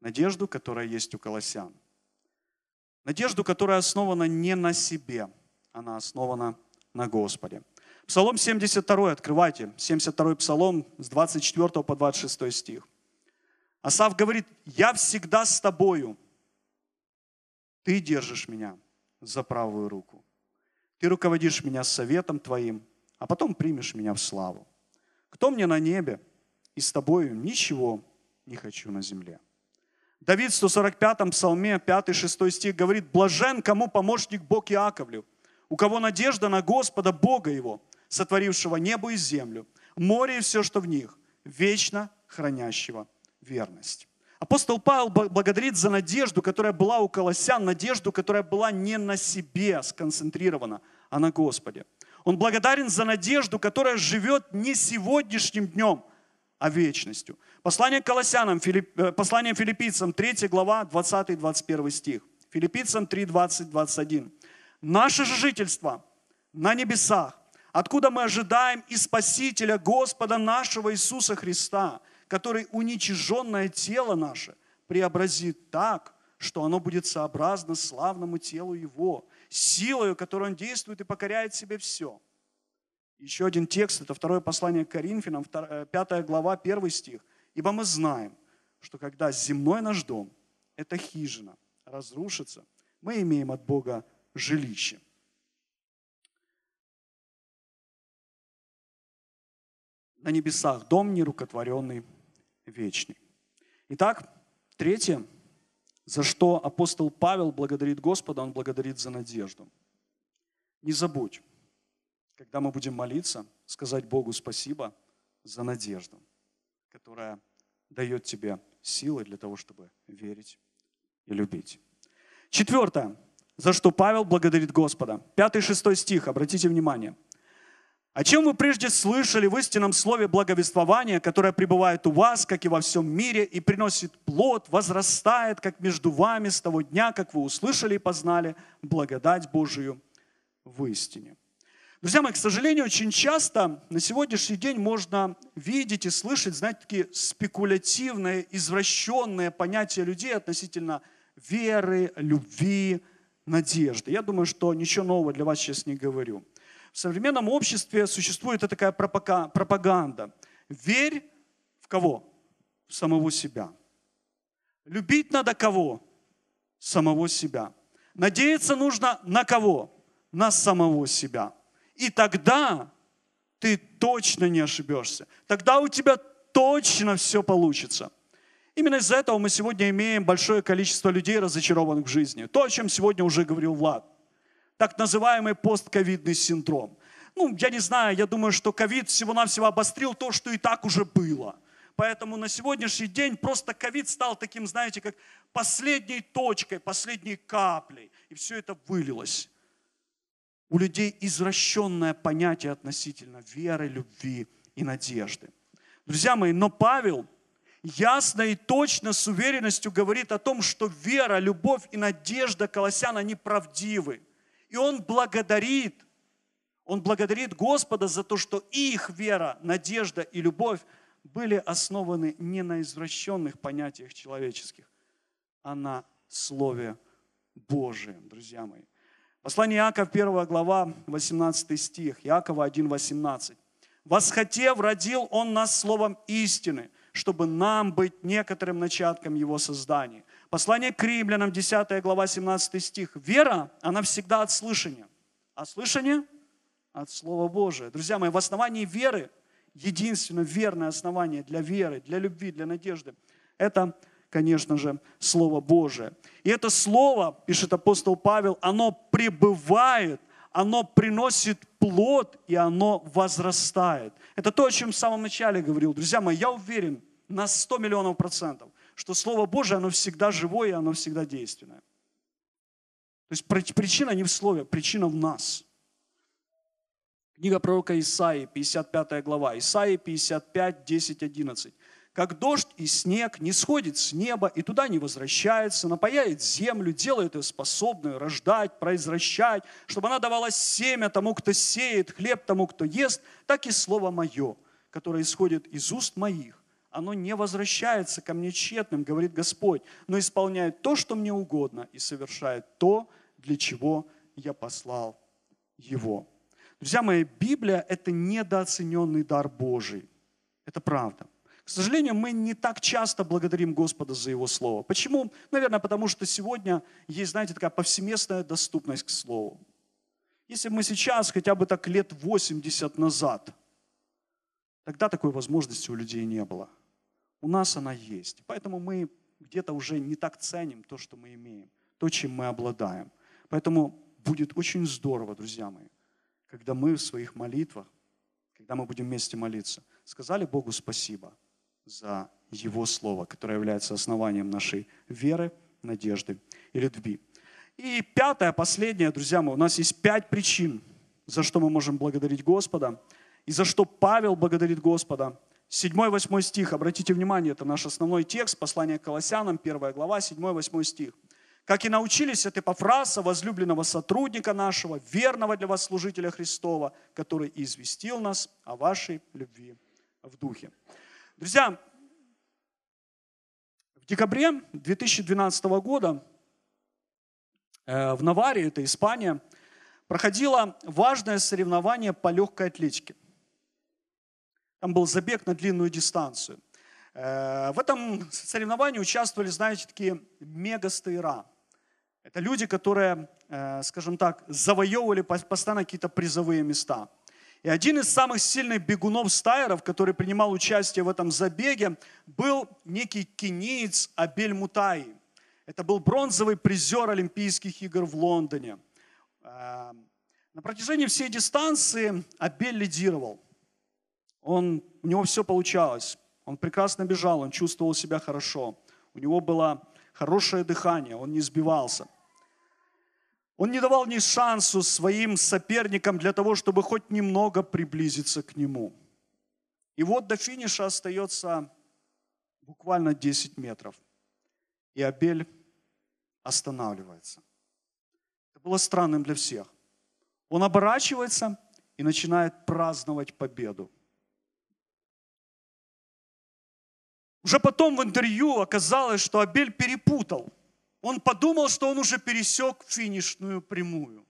Speaker 1: Надежду, которая есть у колоссян. Надежду, которая основана не на себе, она основана на Господе. Псалом 72, открывайте, 72 псалом с 24 по 26 стих. Асав говорит, я всегда с тобою. Ты держишь меня за правую руку. Ты руководишь меня советом твоим, а потом примешь меня в славу. Кто мне на небе? И с тобою ничего не хочу на земле. Давид в 145-м псалме, 5-6 стих говорит, «Блажен, кому помощник Бог Иаковлю, у кого надежда на Господа Бога его, сотворившего небо и землю, море и все, что в них, вечно хранящего верность. Апостол Павел благодарит за надежду, которая была у колоссян, надежду, которая была не на себе сконцентрирована, а на Господе. Он благодарен за надежду, которая живет не сегодняшним днем, а вечностью. Послание к колоссянам, Филипп, э, послание филиппийцам, 3 глава, 20-21 стих. Филиппийцам 3, 20, 21. Наше же жительство на небесах, откуда мы ожидаем и Спасителя Господа нашего Иисуса Христа – который уничиженное тело наше преобразит так, что оно будет сообразно славному телу Его, силою, которой Он действует и покоряет себе все. Еще один текст, это второе послание к Коринфянам, 5 э, глава, 1 стих. «Ибо мы знаем, что когда земной наш дом, эта хижина, разрушится, мы имеем от Бога жилище, на небесах дом нерукотворенный, вечный. Итак, третье, за что апостол Павел благодарит Господа, он благодарит за надежду. Не забудь, когда мы будем молиться, сказать Богу спасибо за надежду, которая дает тебе силы для того, чтобы верить и любить. Четвертое, за что Павел благодарит Господа. Пятый, шестой стих, обратите внимание. О чем вы прежде слышали в истинном слове благовествования, которое пребывает у вас, как и во всем мире, и приносит плод, возрастает, как между вами с того дня, как вы услышали и познали благодать Божию в истине. Друзья мои, к сожалению, очень часто на сегодняшний день можно видеть и слышать, знаете, такие спекулятивные, извращенные понятия людей относительно веры, любви, надежды. Я думаю, что ничего нового для вас сейчас не говорю. В современном обществе существует такая пропаганда. Верь в кого? В самого себя. Любить надо кого? Самого себя. Надеяться нужно на кого? На самого себя. И тогда ты точно не ошибешься. Тогда у тебя точно все получится. Именно из-за этого мы сегодня имеем большое количество людей, разочарованных в жизни. То, о чем сегодня уже говорил Влад так называемый постковидный синдром. Ну, я не знаю, я думаю, что ковид всего-навсего обострил то, что и так уже было. Поэтому на сегодняшний день просто ковид стал таким, знаете, как последней точкой, последней каплей. И все это вылилось. У людей извращенное понятие относительно веры, любви и надежды. Друзья мои, но Павел ясно и точно с уверенностью говорит о том, что вера, любовь и надежда колоссян, они правдивы. И он благодарит, он благодарит Господа за то, что их вера, надежда и любовь были основаны не на извращенных понятиях человеческих, а на Слове Божием, друзья мои. Послание Иакова, 1 глава, 18 стих, Иакова 1, 18. «Восхотев, родил Он нас словом истины, чтобы нам быть некоторым начатком Его создания». Послание к римлянам, 10 глава, 17 стих. Вера, она всегда от слышания. А слышание? От Слова Божия. Друзья мои, в основании веры, единственное верное основание для веры, для любви, для надежды, это, конечно же, Слово Божие. И это Слово, пишет апостол Павел, оно пребывает, оно приносит плод, и оно возрастает. Это то, о чем в самом начале говорил. Друзья мои, я уверен на 100 миллионов процентов, что Слово Божие, оно всегда живое, оно всегда действенное. То есть причина не в Слове, причина в нас. Книга пророка Исаии, 55 глава. Исаии 55, 10, 11. «Как дождь и снег не сходит с неба и туда не возвращается, напаяет землю, делает ее способную рождать, произвращать, чтобы она давала семя тому, кто сеет, хлеб тому, кто ест, так и слово мое, которое исходит из уст моих оно не возвращается ко мне тщетным, говорит Господь, но исполняет то, что мне угодно, и совершает то, для чего я послал его. Друзья мои, Библия – это недооцененный дар Божий. Это правда. К сожалению, мы не так часто благодарим Господа за Его Слово. Почему? Наверное, потому что сегодня есть, знаете, такая повсеместная доступность к Слову. Если бы мы сейчас, хотя бы так лет 80 назад, тогда такой возможности у людей не было у нас она есть. Поэтому мы где-то уже не так ценим то, что мы имеем, то, чем мы обладаем. Поэтому будет очень здорово, друзья мои, когда мы в своих молитвах, когда мы будем вместе молиться, сказали Богу спасибо за Его Слово, которое является основанием нашей веры, надежды и любви. И пятое, последнее, друзья мои, у нас есть пять причин, за что мы можем благодарить Господа, и за что Павел благодарит Господа – 7-8 стих, обратите внимание, это наш основной текст, послание к Колоссянам, 1 глава, 7-8 стих. «Как и научились от Эпофраса, возлюбленного сотрудника нашего, верного для вас служителя Христова, который известил нас о вашей любви в духе». Друзья, в декабре 2012 года э, в Наваре, это Испания, проходило важное соревнование по легкой атлетике – там был забег на длинную дистанцию. Э, в этом соревновании участвовали, знаете, такие мега-стейра. Это люди, которые, э, скажем так, завоевывали постоянно какие-то призовые места. И один из самых сильных бегунов стайеров, который принимал участие в этом забеге, был некий кенеец Абель Мутай. Это был бронзовый призер Олимпийских игр в Лондоне. Э, на протяжении всей дистанции Абель лидировал он, у него все получалось. Он прекрасно бежал, он чувствовал себя хорошо. У него было хорошее дыхание, он не сбивался. Он не давал ни шансу своим соперникам для того, чтобы хоть немного приблизиться к нему. И вот до финиша остается буквально 10 метров. И Абель останавливается. Это было странным для всех. Он оборачивается и начинает праздновать победу. Уже потом в интервью оказалось, что Абель перепутал. Он подумал, что он уже пересек финишную прямую.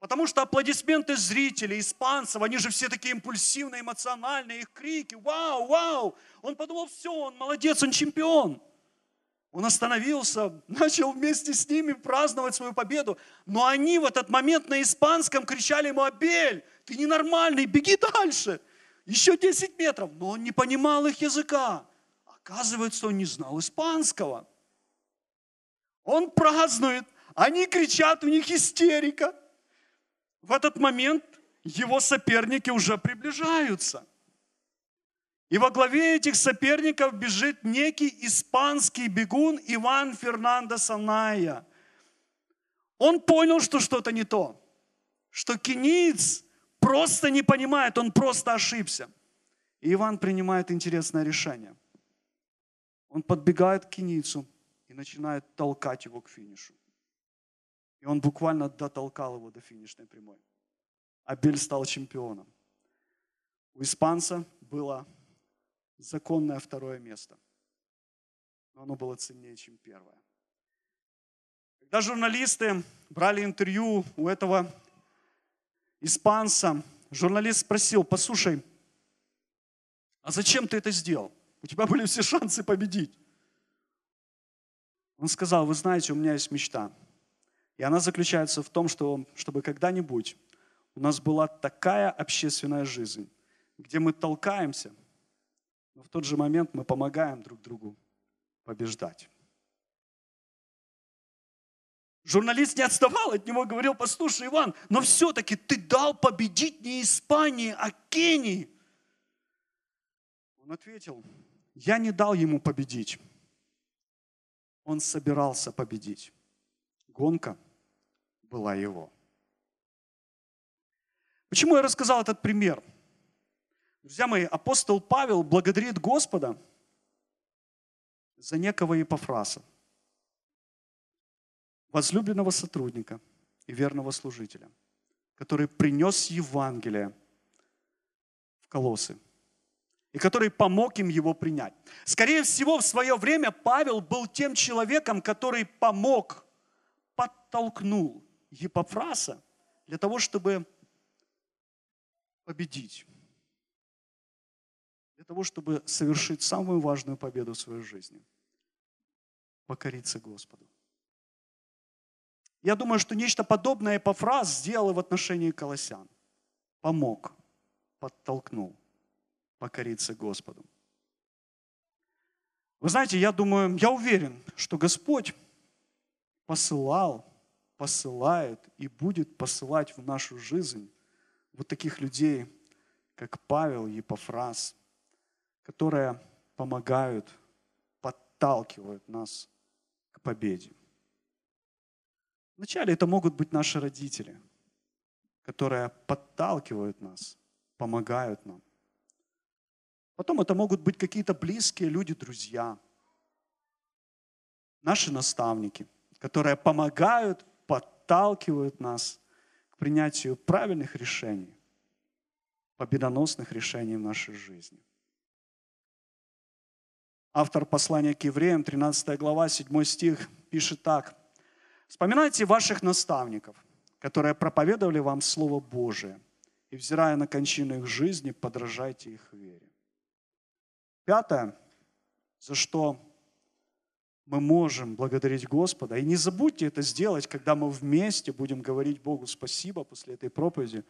Speaker 1: Потому что аплодисменты зрителей, испанцев, они же все такие импульсивные, эмоциональные, их крики, вау, вау. Он подумал, все, он молодец, он чемпион. Он остановился, начал вместе с ними праздновать свою победу. Но они в этот момент на испанском кричали ему, Абель, ты ненормальный, беги дальше. Еще 10 метров. Но он не понимал их языка. Оказывается, он не знал испанского. Он празднует, они кричат, у них истерика. В этот момент его соперники уже приближаются. И во главе этих соперников бежит некий испанский бегун Иван Фернандо Саная. Он понял, что что-то не то, что кениц просто не понимает, он просто ошибся. И Иван принимает интересное решение. Он подбегает к кеницу и начинает толкать его к финишу. И он буквально дотолкал его до финишной прямой. Абель стал чемпионом. У испанца было законное второе место. Но оно было ценнее, чем первое. Когда журналисты брали интервью у этого испанца, журналист спросил, послушай, а зачем ты это сделал? У тебя были все шансы победить. Он сказал, вы знаете, у меня есть мечта. И она заключается в том, что, чтобы когда-нибудь у нас была такая общественная жизнь, где мы толкаемся, но в тот же момент мы помогаем друг другу побеждать. Журналист не отставал от него, говорил, послушай, Иван, но все-таки ты дал победить не Испании, а Кении. Он ответил, я не дал ему победить. Он собирался победить. Гонка была его. Почему я рассказал этот пример? Друзья мои, апостол Павел благодарит Господа за некого Епофраса, возлюбленного сотрудника и верного служителя, который принес Евангелие в колосы и который помог им его принять. Скорее всего, в свое время Павел был тем человеком, который помог, подтолкнул Епофраса для того, чтобы победить. Для того, чтобы совершить самую важную победу в своей жизни. Покориться Господу. Я думаю, что нечто подобное Эпофраз сделал в отношении колосян. Помог, подтолкнул покориться Господу. Вы знаете, я думаю, я уверен, что Господь посылал, посылает и будет посылать в нашу жизнь вот таких людей, как Павел Епофраз, которые помогают, подталкивают нас к победе. Вначале это могут быть наши родители, которые подталкивают нас, помогают нам. Потом это могут быть какие-то близкие люди, друзья, наши наставники, которые помогают, подталкивают нас к принятию правильных решений, победоносных решений в нашей жизни. Автор послания к евреям, 13 глава, 7 стих, пишет так. «Вспоминайте ваших наставников, которые проповедовали вам Слово Божие, и, взирая на кончину их жизни, подражайте их вере». Пятое, за что мы можем благодарить Господа. И не забудьте это сделать, когда мы вместе будем говорить Богу спасибо после этой проповеди.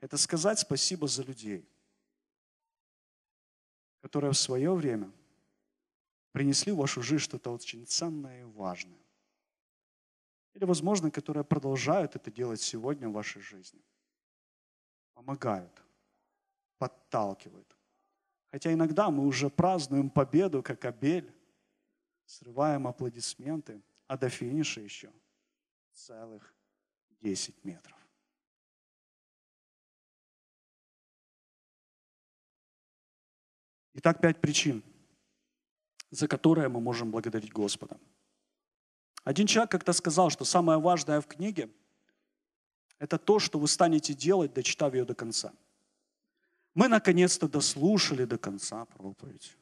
Speaker 1: Это сказать спасибо за людей, которые в свое время принесли в вашу жизнь что-то очень ценное и важное. Или, возможно, которые продолжают это делать сегодня в вашей жизни. Помогают, подталкивают. Хотя иногда мы уже празднуем победу, как Абель, срываем аплодисменты, а до финиша еще целых 10 метров. Итак, пять причин, за которые мы можем благодарить Господа. Один человек как-то сказал, что самое важное в книге – это то, что вы станете делать, дочитав ее до конца. Мы наконец-то дослушали до конца проповедь.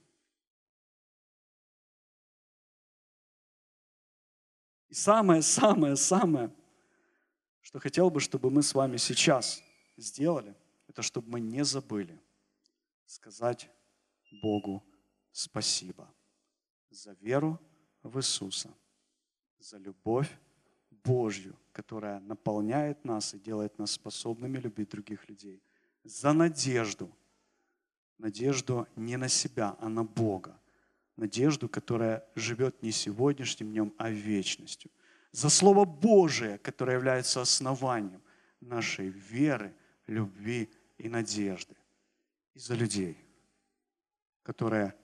Speaker 1: И самое-самое-самое, что хотел бы, чтобы мы с вами сейчас сделали, это чтобы мы не забыли сказать Богу спасибо за веру в Иисуса, за любовь Божью, которая наполняет нас и делает нас способными любить других людей, за надежду, надежду не на себя, а на Бога, надежду, которая живет не сегодняшним днем, а вечностью. За Слово Божие, которое является основанием нашей веры, любви и надежды. И за людей, которые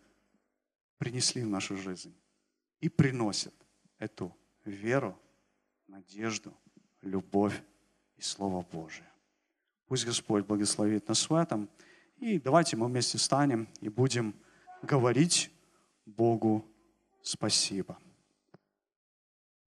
Speaker 1: принесли в нашу жизнь и приносят эту веру, надежду, любовь и Слово Божие. Пусть Господь благословит нас в этом. И давайте мы вместе встанем и будем говорить Богу спасибо.